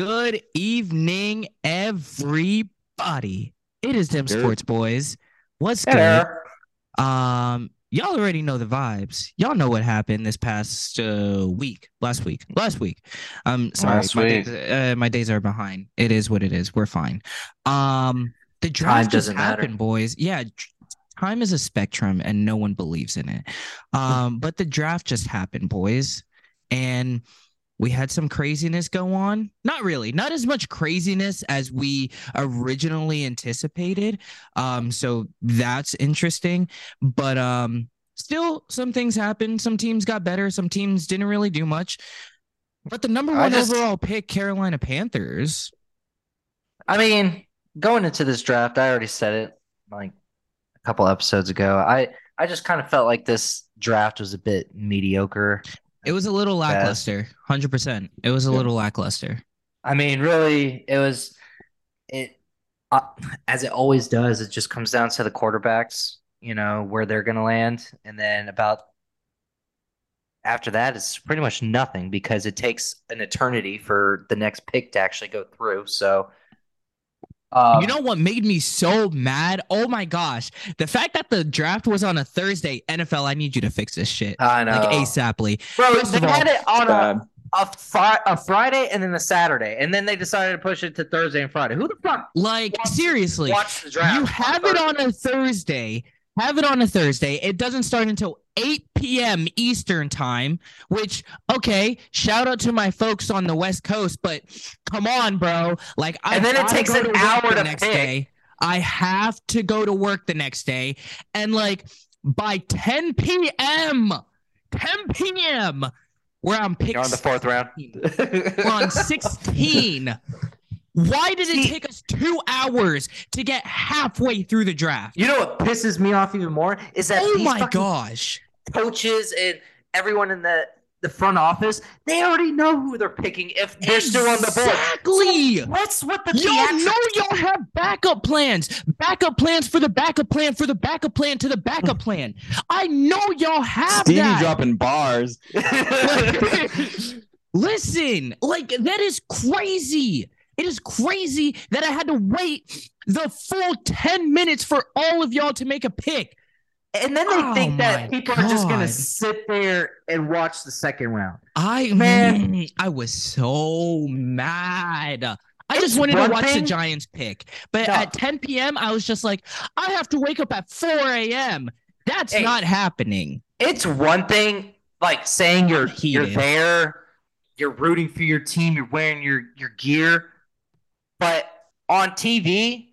Good evening, everybody. It is them sports boys. What's Hey good? Um, y'all already know the vibes. Y'all know what happened this past uh, week, last week, last week. Um, sorry, Last my week. days, uh, my days are behind. It is what it is. We're fine. Um, the draft just doesn't matter. happened, boys. Yeah, time is a spectrum, and no one believes in it. Um, but the draft just happened, boys, and we had some craziness go on. Not really, not as much craziness as we originally anticipated. Um, so that's interesting. But um, still, some things happened. Some teams got better. Some teams didn't really do much. But the number one just- overall pick, Carolina Panthers. I mean, going into this draft, I already said it like a couple episodes ago. I I just kind of felt like this draft was a bit mediocre. It was a little lackluster. Hundred percent. It was a Yeah. little lackluster. I mean, really, it was it uh, as it always does. It just comes down to the quarterbacks, you know, where they're going to land, and then about after that, it's pretty much nothing because it takes an eternity for the next pick to actually go through. So, um, you know what made me so mad? Oh my gosh. The fact that the draft was on a Thursday, NFL, I need you to fix this shit. I know, Like ASAPly. bro. First They of all, had it on a a, fri- a Friday and then a Saturday, and then they decided to push it to Thursday and Friday. Who the fuck Like, Watch- seriously. watched the draft? You have it on a Thursday. Have it on a Thursday. It doesn't start until 8 p.m. Eastern time, which, okay, shout out to my folks on the West Coast, but come on, bro. Like, I And then it takes an to hour the to next pick. day. I have to go to work the next day. And, like, by 10 p.m., 10 p.m., we're on pick You're on the fourth round. we're on 16. Why did it take us two hours to get halfway through the draft? You know what pisses me off even more is that Oh my gosh. coaches and everyone in the the front office they already know who they're picking if they're still on the board. Exactly. So what's with the Y'all theatrics? know y'all have backup plans. Backup plans for the backup plan for the backup plan to the backup plan. I know y'all have Stevie that. dropping bars. Listen, like that is crazy. It is crazy that I had to wait the full 10 minutes for all of y'all to make a pick. and then they Oh think that people are just gonna sit there and watch the second round. I Man. I was so mad. I It's just wanted to watch the Giants pick, but No. at 10 p.m. I was just like, I have to wake up at 4 a.m. That's Hey. not happening. It's one thing like saying you're you're there, you're rooting for your team, you're wearing your your gear, but on TV,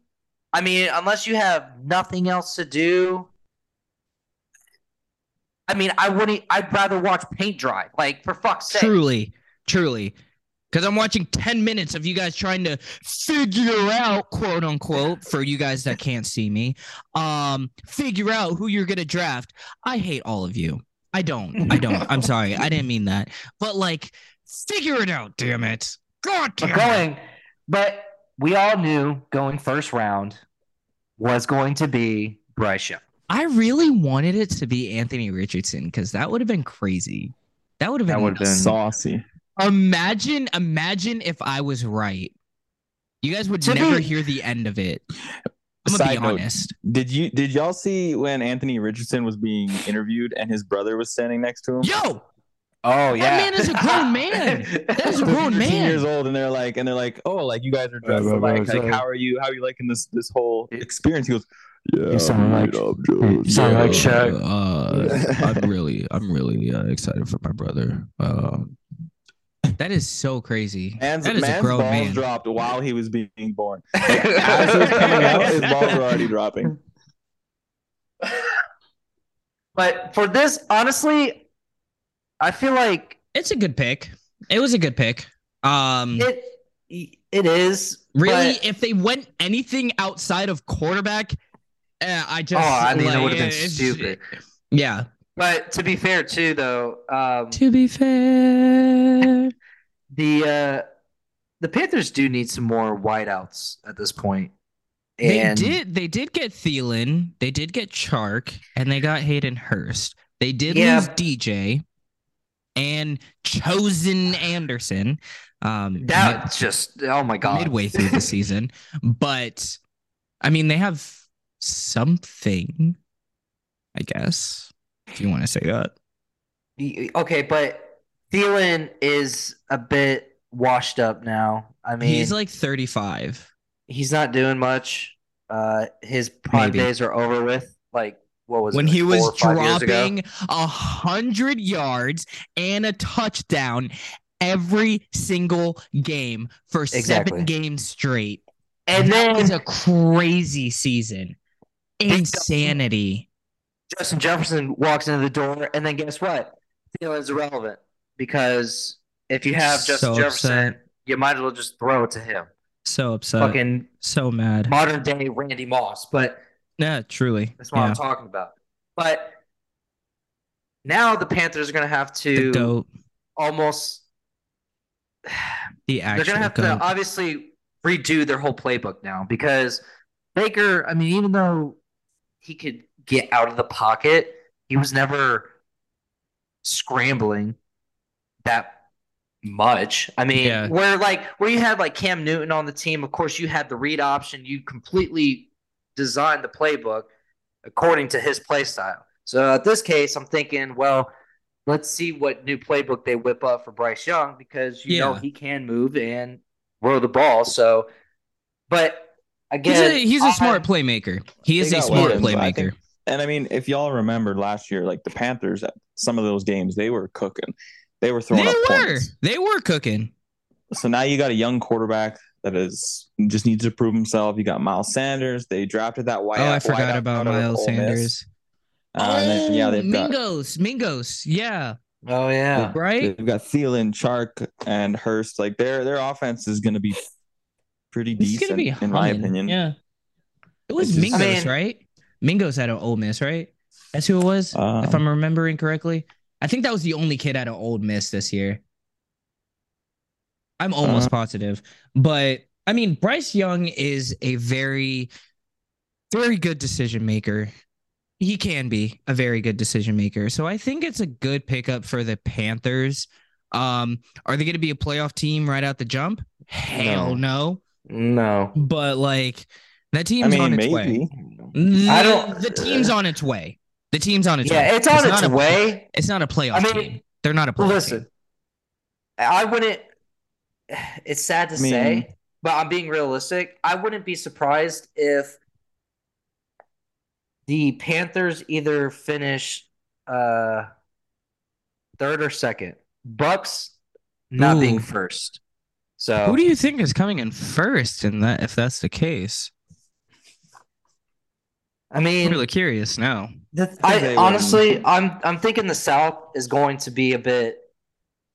I mean, unless you have nothing else to do, I mean, I wouldn't. I'd rather watch paint dry. Like for fuck's sake. Truly, truly. Because I'm watching 10 minutes of you guys trying to figure out, quote unquote, for you guys that can't see me, um, figure out who you're gonna draft. I hate all of you. I don't. I don't. I'm sorry. I didn't mean that. But like, figure it out, damn it. God damn it. going, but we all knew going first round was going to be Bryce Young. I really wanted it to be Anthony Richardson because that would have been crazy. That would have been, been- Saucy. imagine, imagine if I was right. You guys would To never be- hear the end of it. I'm gonna Side be note, honest. Did you did y'all see when Anthony Richardson was being interviewed and his brother was standing next to him? Yo, Oh yeah, That man is a grown man. That is a grown man. years old and they're like and they're like oh like you guys are dressed Right, right, alike right, like right. how are you how are you liking this this whole experience he goes yeah you sound like- up, you sound like Yeah." Shaq. Uh, I'm really, I'm really uh, excited for my brother. Um, that is so crazy. Man's, that is a grown balls man. dropped while he was being born. As it was coming out, his balls were already dropping. But for this, honestly, I feel like It's a good pick. It was a good pick. Um, it it is really, but- if they went anything outside of quarterback, uh, I just. oh, I mean, it would have been it's- stupid. Yeah. But to be fair, too, though, um, To be fair, the uh, the Panthers do need some more wideouts at this point. they did. They did get Thielen. They did get Chark, and they got Hayden Hurst. They did Yeah. lose DJ. And Chosen Anderson. Um, That's just oh my god. midway through the season, but I mean they have something, I guess, if you want to say that. Okay, but Thielen is a bit washed up now. I mean, He's like 35. he's not doing much. Uh, his prime Maybe. days are over with. Like what was it, when like he was four or five years ago? dropping a hundred yards and a touchdown every single game for Exactly. seven games straight. and that was a crazy season. Insanity. Justin Jefferson walks into the door, and then guess what? Thielen's irrelevant because if you have Justin So Jefferson, upset. you might as well just throw it to him. So upset. Fucking so mad. modern day Randy Moss, but Yeah, truly. that's what yeah. I'm talking about. But now the Panthers are going to have to almost The they're going to have goat. to obviously redo their whole playbook now because Baker, I mean, even though he could get out of the pocket, he was never scrambling that much. I mean, Yeah. where like where you had like Cam Newton on the team, of course you had the read option. You completely designed the playbook according to his play style. So at this case, I'm thinking, well, let's see what new playbook they whip up for Bryce Young because you know he can move and throw the ball. So, but He's again, a, he's a I- smart playmaker. He is a got smart weapons, I playmaker. think- And I mean, if y'all remember last year, like the Panthers, at some of those games, they were cooking. They were throwing They up were. points. They were cooking. So now you got a young quarterback that is just needs to prove himself. You got Miles Sanders. They drafted that white. oh, I forgot about Miles Sanders. Uh, and then, yeah, Oh, they've got Mingos. Mingos. Yeah. oh yeah, Right? they've got Thielen, Chark, and Hurst. Like their their offense is going to be pretty It's decent, gonna be in my opinion. Yeah. It was It's Mingos, I mean- right? Mingos out of Ole Miss, right? That's who it was, Um, if I'm remembering correctly. I think that was the only kid out of Ole Miss this year. I'm almost Uh, positive. But I mean, Bryce Young is a very, very good decision maker. He can be a very good decision maker. So I think it's a good pickup for the Panthers. Um, are they going to be a playoff team right out the jump? Hell no. no. But like that I team's mean, on its way. maybe. I don't- The team's on its way. The team's on its way. Yeah, it's on its, a- way. It's not a playoff I mean, team. They're not a playoff Listen, team. I wouldn't. It's sad to I mean- say, but I'm being realistic. I wouldn't be surprised if the Panthers either finish uh, third or second. Bucks not being first. So Who do you think is coming in first in that if that's the case? I I'm mean, really curious now. I honestly, I'm I'm thinking the South is going to be a bit.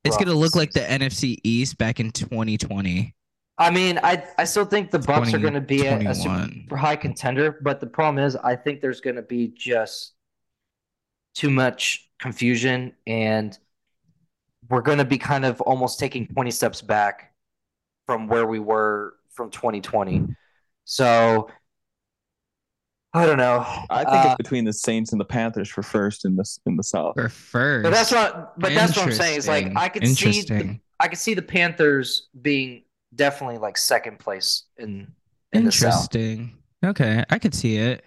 It's gonna look like the. NFC East back in 2020. I mean, I I still think the Bucks are going to be a, a super high contender, but the problem is, I think there's going to be just too much confusion, and we're going to be kind of almost taking 20 steps back from where we were from 2020. So I don't know. I think Uh, it's between the Saints and the Panthers for first in this in the South. For first. but that's what. But that's what I'm saying. Is like I could see. The, Interesting. I could see the Panthers being definitely like second place in in the South. Interesting. Okay, I could see it.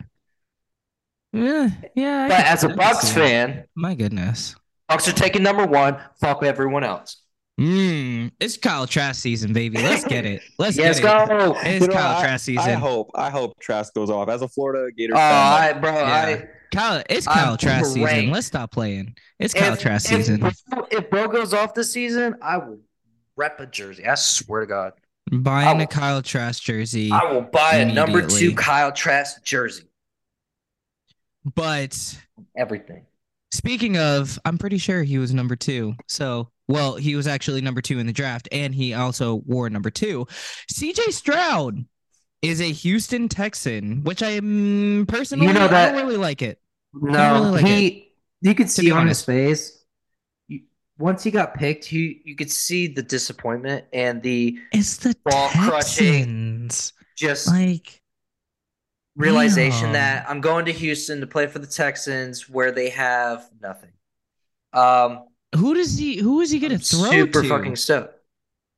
Yeah, yeah. I But as a could Bucks see it. fan, my goodness. Bucks are taking number one. Fuck everyone else. Mm, it's Kyle Trask season, baby. Let's get it. Let's Let's get it. go. It's You know, Kyle I- Trask season. I hope I hope Trask goes off as a Florida Gator Oh, fan. I, like, bro, Yeah. Kyle, it's I'm Kyle Trask season. Let's stop playing. It's Kyle if, Trask if, season. Bro- if Bro goes off this season, I will rep a jersey. I swear to God. Buying I a will- Kyle Trask jersey. I will buy a number two Kyle Trask jersey. But Everything. speaking of, I'm pretty sure he was number two. So, well, he was actually number two in the draft, and he also wore number two. CJ Stroud is a Houston Texan, which I am personally, You know I that- don't really like it. No, really like he. You could see on his face. Once he got picked, he you could see the disappointment and the It's the Ball crushing. Texans. just Like, realization Yeah. that I'm going to Houston to play for the Texans where they have nothing. Um, who does he? Who is he gonna I'm throw super to? fucking stoked.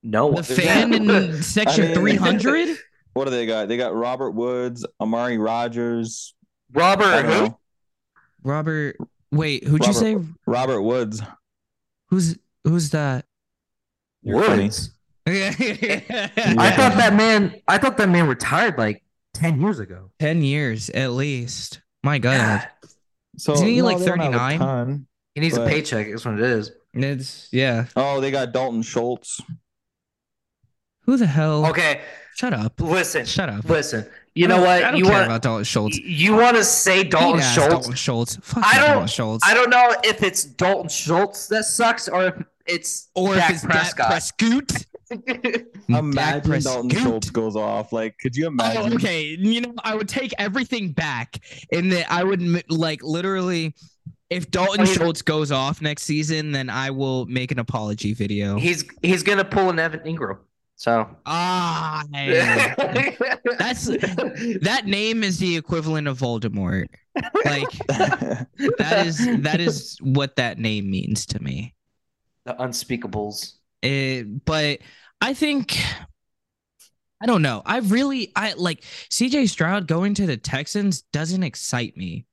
No the fan in section mean- three hundred. What do they got? They got Robert Woods, Amari Rodgers. Robert who? know. Robert. Wait, who'd you say? Robert Woods. Who's who's that? Woods. I I thought that man. I thought that man retired like ten years ago. ten years at least. My God, God, So Isn't he, like, they don't have a 39? ton. he needs But- a paycheck. Is what it is. it's yeah. Oh, they got Dalton Schultz. Who the hell? Okay, Shut up. listen, Shut up. listen. You know what? I don't you care want about Dalton Schultz. you want to say Dalton Eat-ass Schultz? Dalton Schultz. Fuck I don't- Dalton Schultz. I don't know if it's Dalton Schultz that sucks or if it's or Dak if it's Dak Prescott. Prescott. Imagine Dak Dalton Schultz goes off. Like, could you oh, imagine? Oh, okay. You know, I would take everything back in that I would like literally if Dalton Schultz goes off next season, then I will make an apology video. he's he's gonna pull an Evan Engram. So Ah. That's- that name is the equivalent of Voldemort. Like that is that is what that name means to me. the unspeakables. It, but I think I don't know. I really I like CJ Stroud going to the Texans doesn't excite me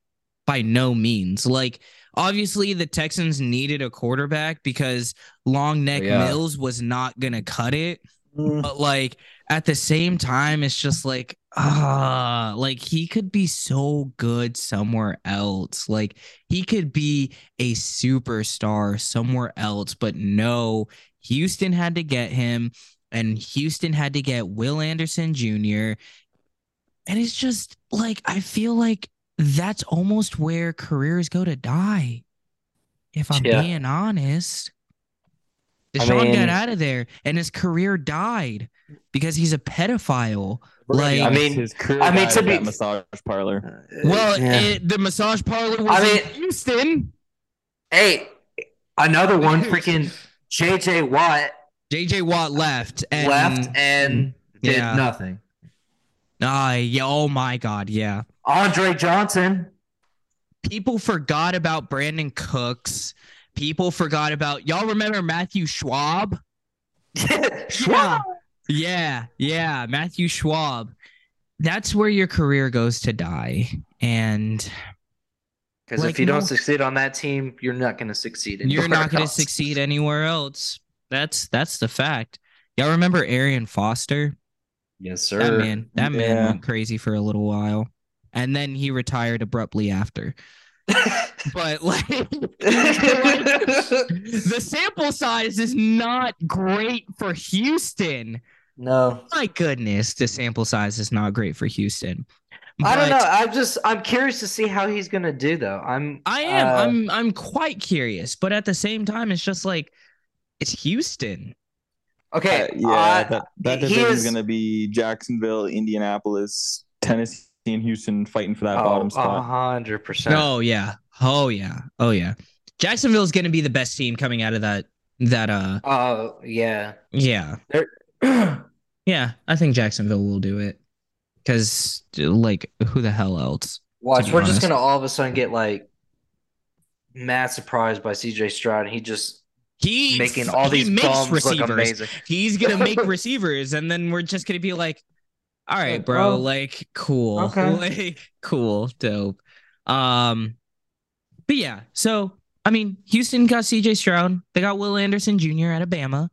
by no means. Like obviously the Texans needed a quarterback because long neck Yeah. Mills was not gonna cut it. Mm, But like at the same time, it's just like ah, like he could be so good somewhere else. Like he could be a superstar somewhere else, but no, Houston had to get him, and Houston had to get Will Anderson Jr. And it's just like I feel like that's almost where careers go to die. If I'm Yeah. being honest. I Deshaun mean- got out of there and his career died because he's a pedophile. Like, I mean- his career I mean, to be- that massage parlor. well, Yeah. it, the massage parlor was I in mean- Houston. hey, another one, freaking JJ Watt JJ Watt left and left and did Yeah. nothing. Ah, yeah, oh my god, yeah. Andre Johnson. People forgot about Brandin Cooks. People forgot about y'all remember Matthew Schwab? Schwab. Yeah, yeah, Matthew Schwab. That's where your career goes to die. And Because Like, if you no- don't succeed on that team, you're not going to succeed. you're anywhere not going to else. succeed anywhere else. That's that's the fact. Y'all remember Arian Foster? Yes, sir. That man, that man went crazy for a little while, and then he retired abruptly after. But like, the sample size is not great for Houston. no, My goodness, the sample size is not great for Houston. I don't know. I'm just I'm curious to see how he's going to do though. I'm I am. uh, I'm. I'm quite curious, but at the same time, it's just like it's Houston. okay. Uh, yeah, uh, that, that he division is is- going to be Jacksonville, Indianapolis, Tennessee, and Houston fighting for that oh, bottom spot. hundred percent. Oh yeah. Oh yeah. Oh yeah. Jacksonville is going to be the best team coming out of that. That uh. Oh yeah. Yeah. Yeah. I think Jacksonville will do it. Because like, who the hell else? Watch, we're just gonna all of a sudden get like mad surprised by CJ Stroud. He just He making all he these makes bums look receivers. amazing. He's gonna make receivers, and then we're just gonna be like, "All right, bro, oh, like cool, okay. like cool, dope." Um, but yeah, so I mean, Houston got C.J. Stroud. They got Will Anderson Jr. at Alabama.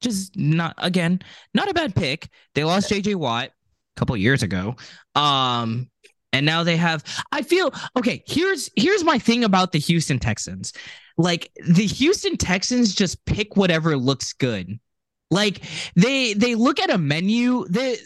Just not again, not a bad pick. They lost J.J. Watt a couple years ago. Um, and now they have. I feel okay. Here's here's my thing about the Houston Texans. Like the Houston Texans just pick whatever looks good. Like they they look at a menu. The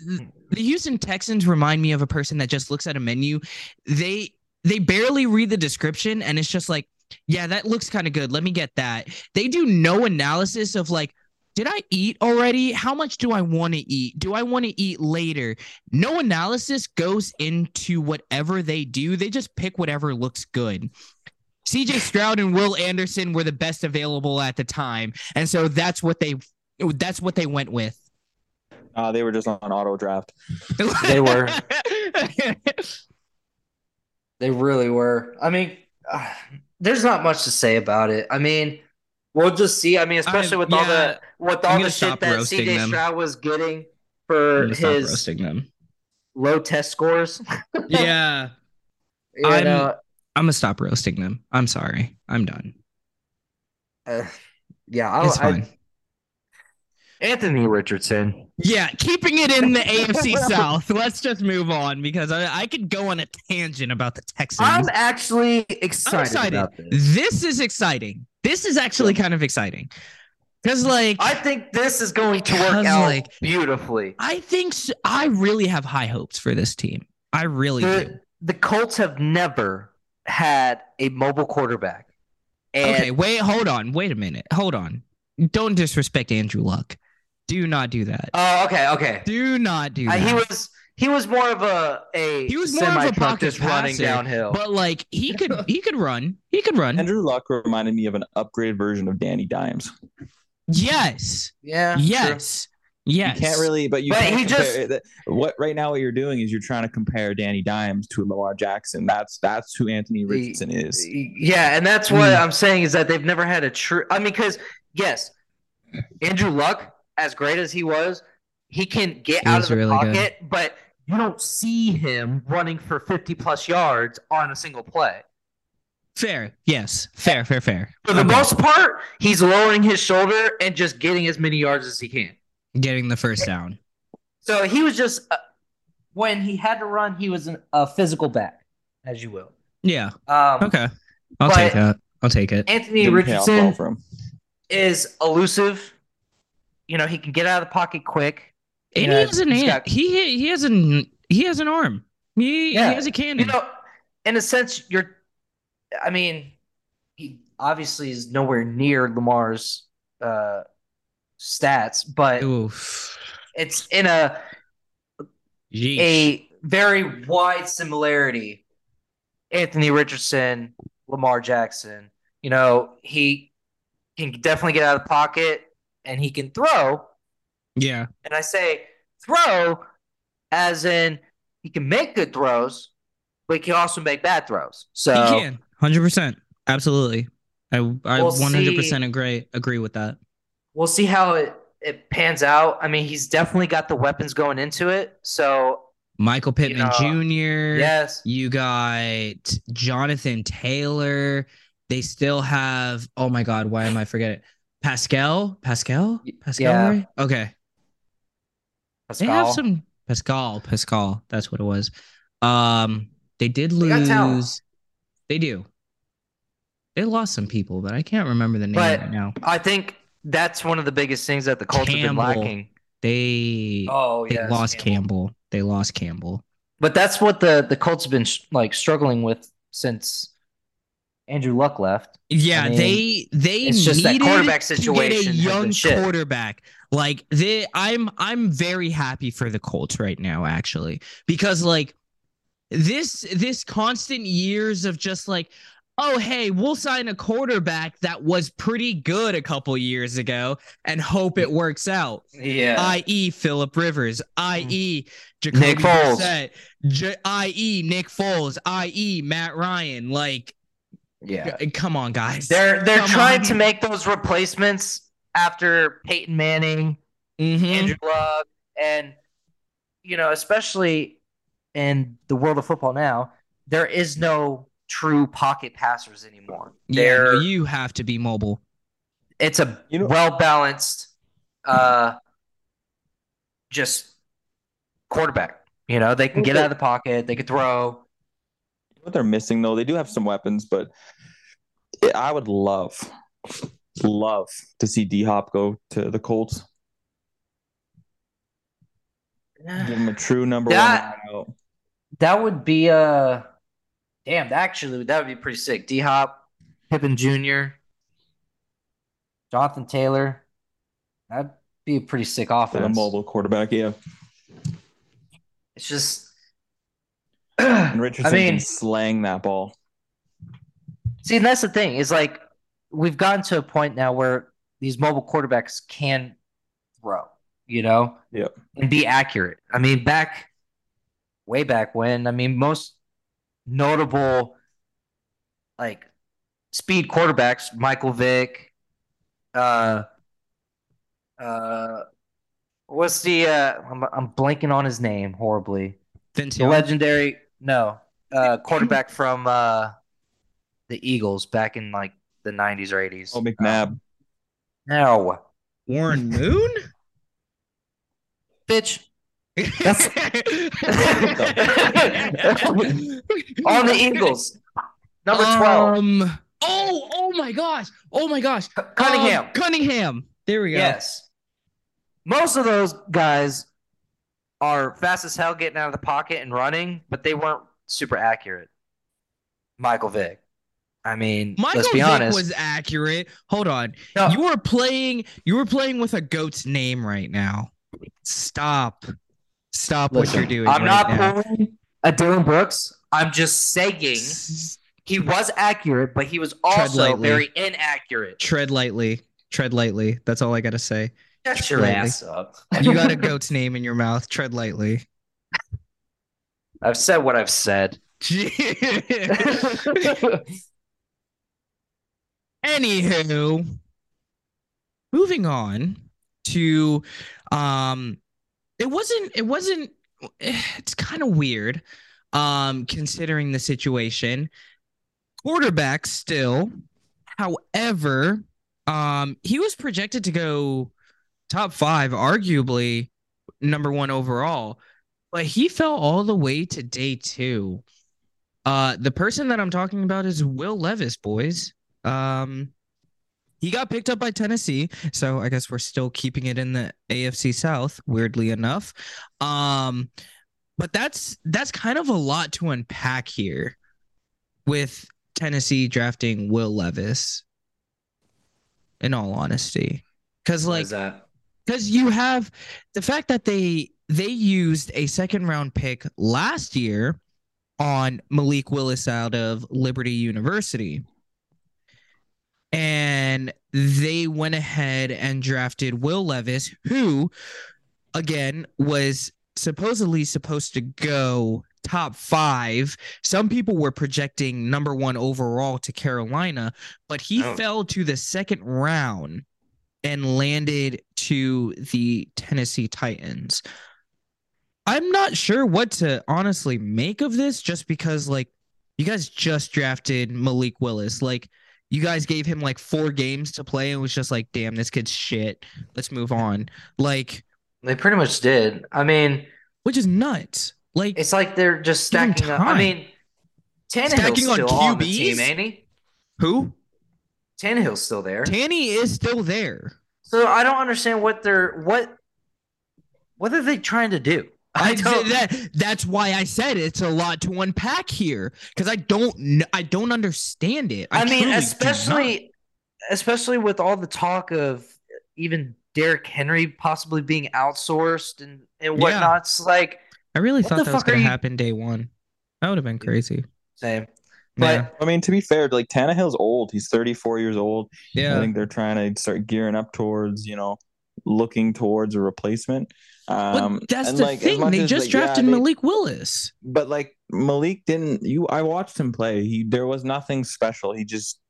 the Houston Texans remind me of a person that just looks at a menu. They they barely read the description and it's just like, yeah, that looks kind of good. Let me get that. They do no analysis of like, did I eat already? How much do I want to eat? Do I want to eat later? No analysis goes into whatever they do. They just pick whatever looks good. CJ Stroud and Will Anderson were the best available at the time. And so that's what they that's what they went with. Uh, they were just on auto draft. They were. They really were. I mean, uh, there's not much to say about it. I mean, We'll just see. I mean, especially I'm- with all the with all the shit that roasting CJ them. Stroud was getting for his roasting them. low test scores. Yeah, you I'm- know, I'm gonna stop roasting them. I'm sorry. I'm done. uh, yeah, I, It's I, fine. Anthony Richardson. Yeah, keeping it in the AFC South. Let's just move on because I, I could go on a tangent about the Texans. I'm actually excited, I'm excited. about this. This is exciting. This is actually kind of exciting. Because, like, I think this is going to work out like, beautifully. I think I really have high hopes for this team. I really do. The, the Colts have never had a mobile quarterback. And Okay, wait, hold on. Wait a minute. Hold on. Don't disrespect Andrew Luck. Do not do that. Oh, okay, okay. Do not do Uh, that. he was he was more of a a He was more of a pocket just running downhill. but like he could he could run. He could run. Andrew Luck reminded me of an upgraded version of Danny Dimes. Yes. yeah, true. Yes. Yes. You can't really, but you But he just- compare it. what right now what you're doing is you're trying to compare Danny Dimes to Lamar Jackson. That's that's who Anthony Richardson is. Yeah, and that's what Mm. I'm saying is that they've never had a true. I mean, because yes, Andrew Luck, as great as he was, he can get He out of the really good. pocket, but you don't see him running for 50 plus yards on a single play. Fair. Yes. Fair. Fair. Fair. For the Okay. most part, he's lowering his shoulder and just getting as many yards as he can. getting the first down. So he was just uh, when he had to run, he was an, a physical back, as you will. Yeah. Um, Okay. I'll take that. I'll take it. Anthony Didn't pay off well Richardson for is elusive. You know, he can get out of the pocket quick. And know, he has an got- He he has an he has an arm. He, Yeah. he has a cannon. you know, in a sense, you're. I mean, he obviously is nowhere near Lamar's uh, stats, but Oof. it's in a Yeesh. a very wide similarity. Anthony Richardson, Lamar Jackson. You know, he can definitely get out of the pocket and he can throw. yeah. And I say throw as in he can make good throws, but he can also make bad throws. So he can. Hundred percent. Absolutely. I I We'll one hundred see. percent agree agree with that. we'll see how it, it pans out. I mean, he's definitely got the weapons going into it. So Michael Pittman know, Jr. yes. You got Jonathan Taylor. They still have. Oh my God! Why am I forgetting? Pascal. Pascal. Pascal. yeah. right? Okay. They Pascal. have some Pascal. Pascal. That's what it was. Um. They did They lose. They do. They lost some people, but I can't remember the name But- right now. I think that's one of the biggest things that the Colts have been lacking. They Oh, they lost Campbell. They lost Campbell. But that's what the the Colts have been sh- like struggling with since Andrew Luck left. Yeah, I mean, they they it's just that needed quarterback to situation get a young quarterback. Like they, I'm I'm very happy for the Colts right now, actually, because like this this constant years of just like, oh hey, we'll sign a quarterback that was pretty good a couple years ago and hope it works out. Yeah. I.e. Philip Rivers, i.e. Mm. Jacoby Nick Foles. Brissett, J- i.e. Nick Foles, i.e. Matt Ryan. Like, yeah. come on, guys. They're they're Come trying on. to make those replacements after Peyton Manning, Mhm. Andrew Luck, and you know, especially in the world of football now, there is no true pocket passers anymore. Yeah, They're no, you have to be mobile. it's a You know- well balanced uh just quarterback. You know, they can get out of the pocket, they can throw. What they're missing though, they do have some weapons, but I would love, love to see D Hop go to the Colts. Give him a true number That- one. That would be a damn, actually that would be pretty sick. D Hop, Pippen Jr., Jonathan Taylor. That'd be a pretty sick for the a mobile quarterback. Yeah, It's just and Richardson I mean, can slang that ball. See, and that's the thing is like we've gotten to a point now where these mobile quarterbacks can throw, you know, Yep. and be accurate. I mean, back way back when, I mean, most notable like speed quarterbacks, Michael Vick, uh, uh, what's the uh? I'm, I'm blanking on his name horribly. Vince The Young. legendary no, uh, quarterback from uh the Eagles back in like the 90s or 80s. Oh, McNabb. No, Warren Moon. bitch. That's On the Eagles, number 12, Um, oh, oh my gosh. Oh my gosh. Cunningham. Um, Cunningham. There we go. Yes. Most of those guys are fast as hell getting out of the pocket and running, but they weren't super accurate. Michael Vick. I mean, Michael let's be Vick honest. was accurate. Hold on. No, You were playing you were playing with a goat's name right now. Stop. Stop what you're doing. I'm right not now. pulling a Dillon Brooks. I'm just saying he was accurate, but he was also very inaccurate. Tread lightly. Tread lightly. That's all I gotta say. Shut your lightly. ass up. You got a goat's name in your mouth. Tread lightly. I've said what I've said. Anywho, moving on to um it wasn't it wasn't it's kind of weird um considering the situation. Quarterback still. However, um he was projected to go top 5 arguably number 1 overall, but he fell all the way to day 2. Uh, the person that I'm talking about is Will Levis, boys. Um, he got picked up by Tennessee, so I guess we're still keeping it in the AFC South. Weirdly enough, um, but that's that's kind of a lot to unpack here with Tennessee drafting Will Levis. In all honesty, because like? Because you have the fact that they they used a second round pick last year on Malik Willis out of Liberty University. And they went ahead and drafted Will Levis, who again was supposedly supposed to go top five. Some people were projecting number one overall to Carolina, but he Oh. fell to the second round and landed to the Tennessee Titans. I'm not sure what to honestly make of this just because like you guys just drafted Malik Willis. Like you guys gave him like four games to play and was just like, damn, this kid's shit. Let's move on. Like, They pretty much did. I mean, which is nuts. Like it's like they're just stacking up. I mean, Tannehill's Stacking on still on the QBs? team, ain't he? who? Tannehill's still there. Tanny is still there. So I don't understand what they're what what are they trying to do? I don't. that that's why I said it's a lot to unpack here because I don't I don't understand it. I, I, mean, truly do not. especially especially with all the talk of even Derrick Henry possibly being outsourced and and Yeah. whatnot. It's like I really thought that was gonna happen day one. That would have been crazy. same. Yeah, But I mean, to be fair, like Tannehill's old. He's 34 years old. Yeah. I think they're trying to start gearing up towards, you know, looking towards a replacement. Um, but that's and, the like, thing. They just like, yeah, drafted they- Malik Willis. but like Malik didn't. You, I watched him play. He there was nothing special. He just,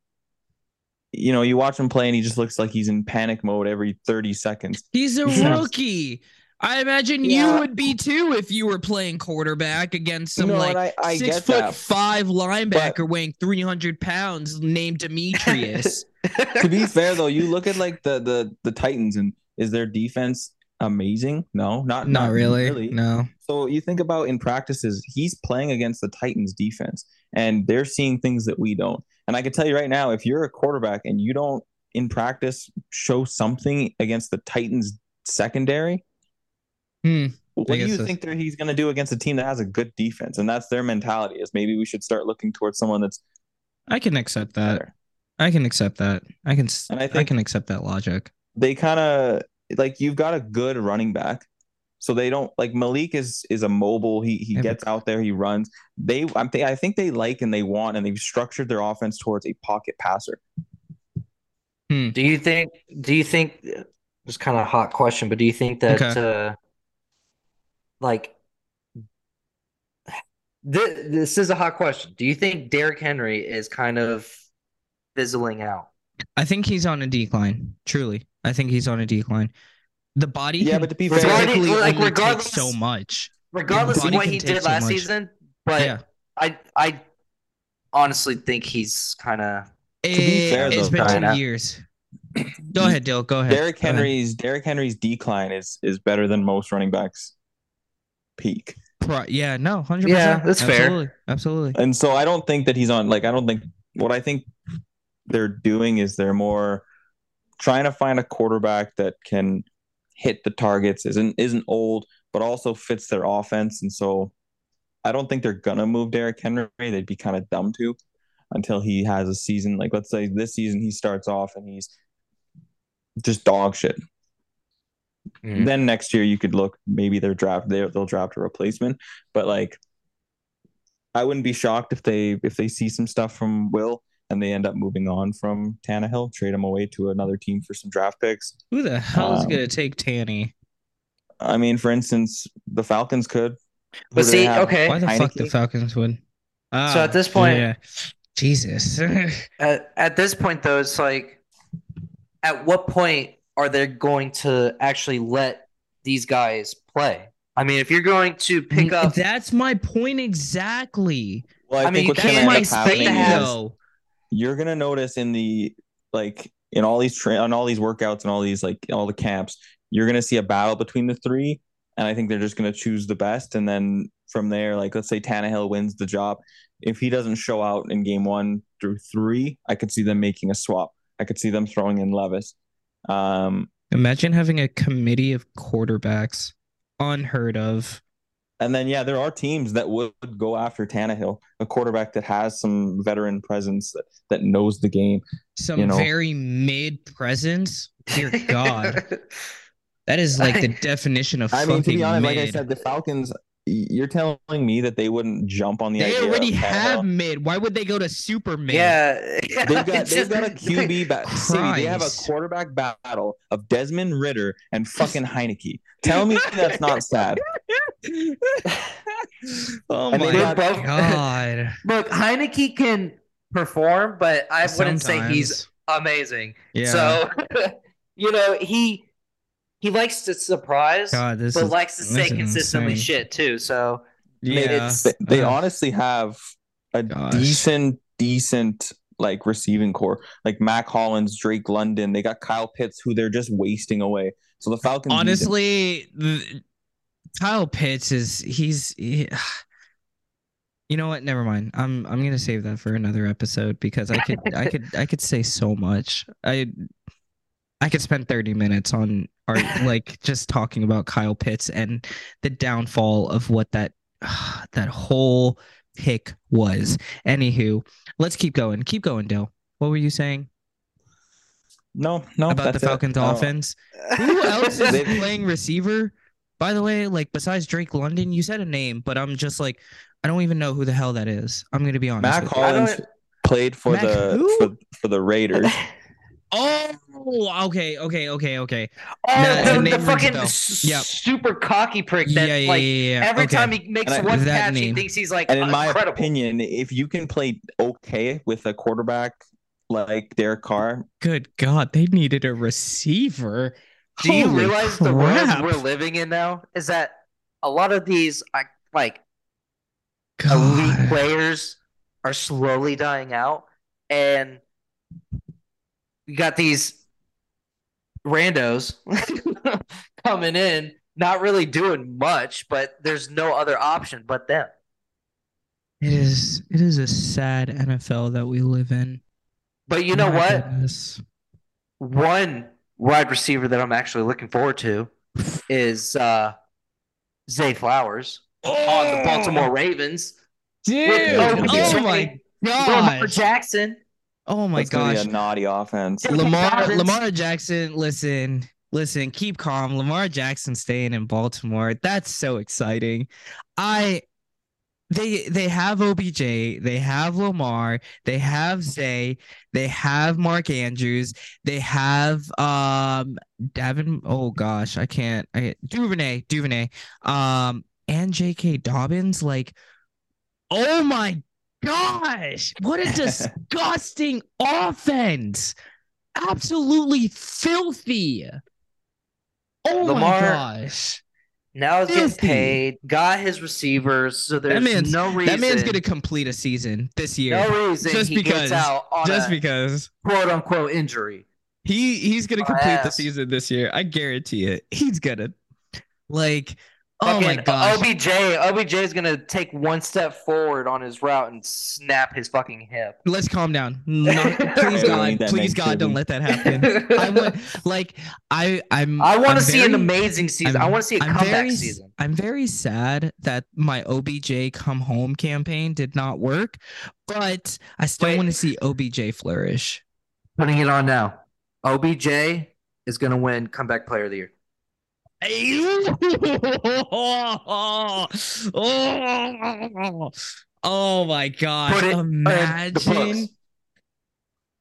you know, you watch him play and he just looks like he's in panic mode every 30 seconds. He's a rookie. I imagine Yeah. you would be too if you were playing quarterback against some No, like I, I six get foot that. five linebacker weighing three hundred pounds named Demetrius. to be fair though, you look at like the the the Titans and is their defense amazing? No, not Not really. No. So you think about in practices, he's playing against the Titans defense and they're seeing things that we don't. And I can tell you right now, if you're a quarterback and you don't in practice show something against the Titans secondary, Hmm. what do you think that he's going to do against a team that has a good defense? And that's their mentality is maybe we should start looking towards someone that's I can accept that. better. I can accept that. I can. And I I can accept that logic. they kind of like you've got a good running back. So they don't like Malik is is a mobile. He he Yeah, but- gets out there, he runs. They I'm th- I think they like and they want and they've structured their offense towards a pocket passer. do you think? Do you think? It's kind of a hot question, but do you think that Okay. uh, like th- this is a hot question? Do you think Derrick Henry is kind of fizzling out? I think he's on a decline. Truly, I think he's on a decline. The body, Yeah, can but to be fair, Regarding- physically like, regardless- so much. Regardless of what he did last much. season, but yeah, I I honestly think he's kind of be fair, It- it's though, been Kyle- two years. Go ahead, Dill. Go ahead. Derrick Henry's Derrick Henry's decline is is better than most running backs peak. Pro- yeah, no, hundred percent. Yeah, that's fair. Absolutely, absolutely. And so I don't think that he's on like I don't think what I think they're doing is they're more trying to find a quarterback that can hit the targets, isn't isn't old, but also fits their offense. And so I don't think they're gonna move Derrick Henry. They'd be kind of dumb to until he has a season. Like let's say this season he starts off and he's just dog shit. Mhm. Then next year you could look maybe they're draft they they'll draft a replacement, but like I wouldn't be shocked if they if they see some stuff from Will and they end up moving on from Tannehill, trade him away to another team for some draft picks. Who the hell is Um, gonna take Tanny? I mean, for instance, the Falcons could. Who But see, okay. Why the fuck the Falcons would? Ah, at this point- yeah. Jesus. At, at this point, though, it's like, at what point are they going to actually let these guys play? I mean, if you're going to pick mm, up, That's my point exactly. Well, I, I mean, think you what's can't gonna That's end my up expect to happening have- is though. you're gonna notice in the like in all these tra- on all these workouts and all these like all the camps, you're gonna see a battle between the three, and I think they're just gonna choose the best, and then from there, like let's say Tannehill wins the job, if he doesn't show out in game one through three, I could see them making a swap. I could see them throwing in Levis. Um, Imagine having a committee of quarterbacks. Unheard of. and then yeah, there are teams that would go after Tannehill, a quarterback that has some veteran presence that, that knows the game. Some You know. very mid presence. Dear God. That is like the definition of I mean, to be honest, mid. like I said, the Falcons. Y- You're telling me that they wouldn't jump on the they idea. already of have mid. Why would they go to super mid? yeah, They've got they've just- got a QB battle. They have a quarterback battle of Desmond Ridder and fucking Heinicke. Tell me that's not sad. oh And my they got- god. Look, Heinicke can perform, but I wouldn't say he's amazing. Yeah. So, you know, he he likes to surprise, God, this but is likes to this say consistently insane. shit too. So, yeah. it's- They, they Ugh. honestly have a Gosh. decent, decent like receiving corps. Like Mack Hollins, Drake London. They got Kyle Pitts, who they're just wasting away. So the Falcons. honestly, the, Kyle Pitts is he's he- you know what? Never mind. I'm I'm gonna save that for another episode because I could I could I could say so much. I I could spend 30 minutes on or like just talking about Kyle Pitts and the downfall of what that that whole pick was. Anywho, let's keep going. Keep going, Dill. What were you saying no, no, about the that's it. Falcons I offense? Who else is playing receiver? By the way, like besides Drake London, you said a name, but I'm just like, I don't even know who the hell that is. I'm gonna be honest. Mack with you. Hollins played for Mack the for, for the Raiders. Oh, Oh, okay, okay, okay, okay. Oh, Nah, the, the the name rings a fucking s- Yep. super cocky prick that yeah, yeah, like yeah, yeah. every okay. time he makes And one that catch, he thinks he's like And in my opinion, if you can play okay with a quarterback like Derek Carr, Good God, they needed a receiver. Do you Holy realize the world we're living in now is that a lot of these I- like elite players are slowly dying out, and you got these randos coming in, not really doing much, but there's no other option but them. It is it is a sad NFL that we live in. But you know My what? goodness. One wide receiver that I'm actually looking forward to is uh, Zay Flowers on the Baltimore Ravens. Dude, oh oh my Lamar. Jackson. Oh my that's gonna gosh. be a naughty offense. Lamar- Lamar Jackson, listen, listen, keep calm. Lamar Jackson staying in Baltimore. That's so exciting. I they they have OBJ, they have Lamar, they have Zay, they have Mark Andrews, they have um Devin. Oh gosh, I can't. I Duvernay, Duvernay, um, and J.K. Dobbins. Like, oh my gosh, what a disgusting offense! absolutely filthy. Oh my Lamar- gosh. Now he's getting paid, got his receivers, so there's man's- no reason. That man's gonna complete a season this year. no reason just he because- gets out on just because quote unquote injury. he he's gonna My complete the season this year. I guarantee it. He's gonna like oh my Fucking gosh. OBJ, OBJ is gonna take one step forward on his route and snap his fucking hip. Let's calm down. No, please God, please God, don't let that happen. I want like I I'm I want to see an amazing season. i I'm- want to see a I'm comeback very, season. I'm very sad that my OBJ come home campaign did not work, but I still want to see OBJ flourish. Putting it on now. OBJ is gonna win comeback player of the year. oh my it Imagine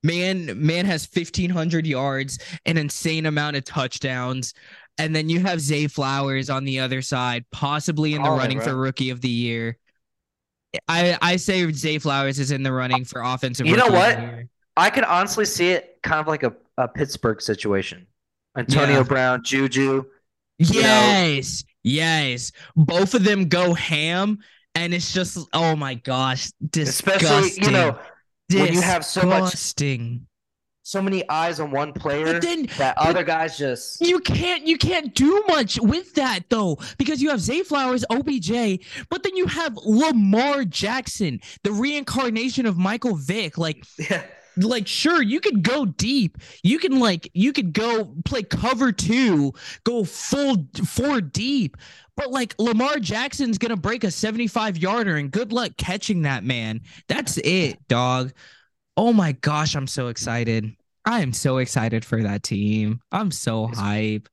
man man has 1500 yards, an insane amount of touchdowns. And then you have Zay Flowers on the other side, possibly in the running bro. for rookie of the year. I I say Zay Flowers is in the running for offensive. You know what? I could honestly see it kind of like a, a Pittsburgh situation. Antonio Yeah. Brown, Juju. Know- Yes, yes. Both of them go ham, and it's just oh my gosh, disgusting. Especially, you know, when you have so much disgusting. so many eyes on one player But then that other guys just you can't you can't do much with that though because you have Zay Flowers, OBJ, but then you have Lamar Jackson, the reincarnation of Michael Vick. Like yeah. Like sure you could go deep. You can like you could go play cover two go full four deep. But like lamar jackson's gonna break a 75 yarder and good luck catching that man. That's it dog. Oh my gosh i'm so excited. I am so excited for that team. I'm so It's- hype.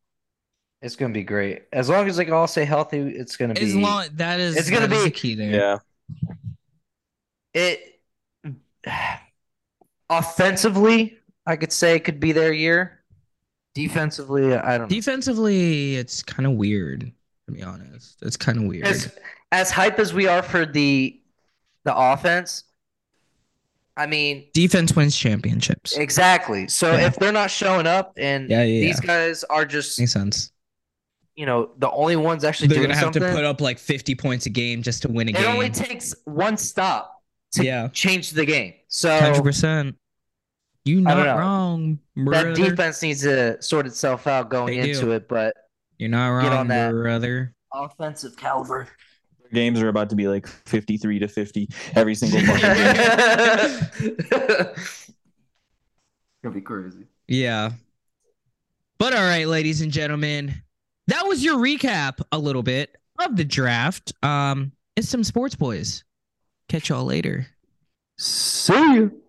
It's gonna be great. As long as they can all stay healthy, it's gonna be as long that is It's gonna be- the key there. Yeah. it offensively, I could say could be their year. Defensively, I don't know. defensively it's kind of weird to be honest it's kind of weird As, as hype as we are for the the offense, I mean, defense wins championships exactly. So Yeah. if they're not showing up and Yeah, yeah, these guys are just, makes sense you know, the only ones actually they're doing gonna have something, to put up like 50 points a game just to win a it game. It only takes one stop to yeah, change the game. So hundred percent. You I not don't know. wrong, that defense needs to sort itself out going They into do. it, but You're not Get on wrong, that. brother. offensive caliber. Games are about to be like 53 to 50 every single month. Gonna be crazy. Yeah. But all right, ladies and gentlemen, that was your recap a little bit of the draft. Um, it's some sports boys. Catch y'all later. See you.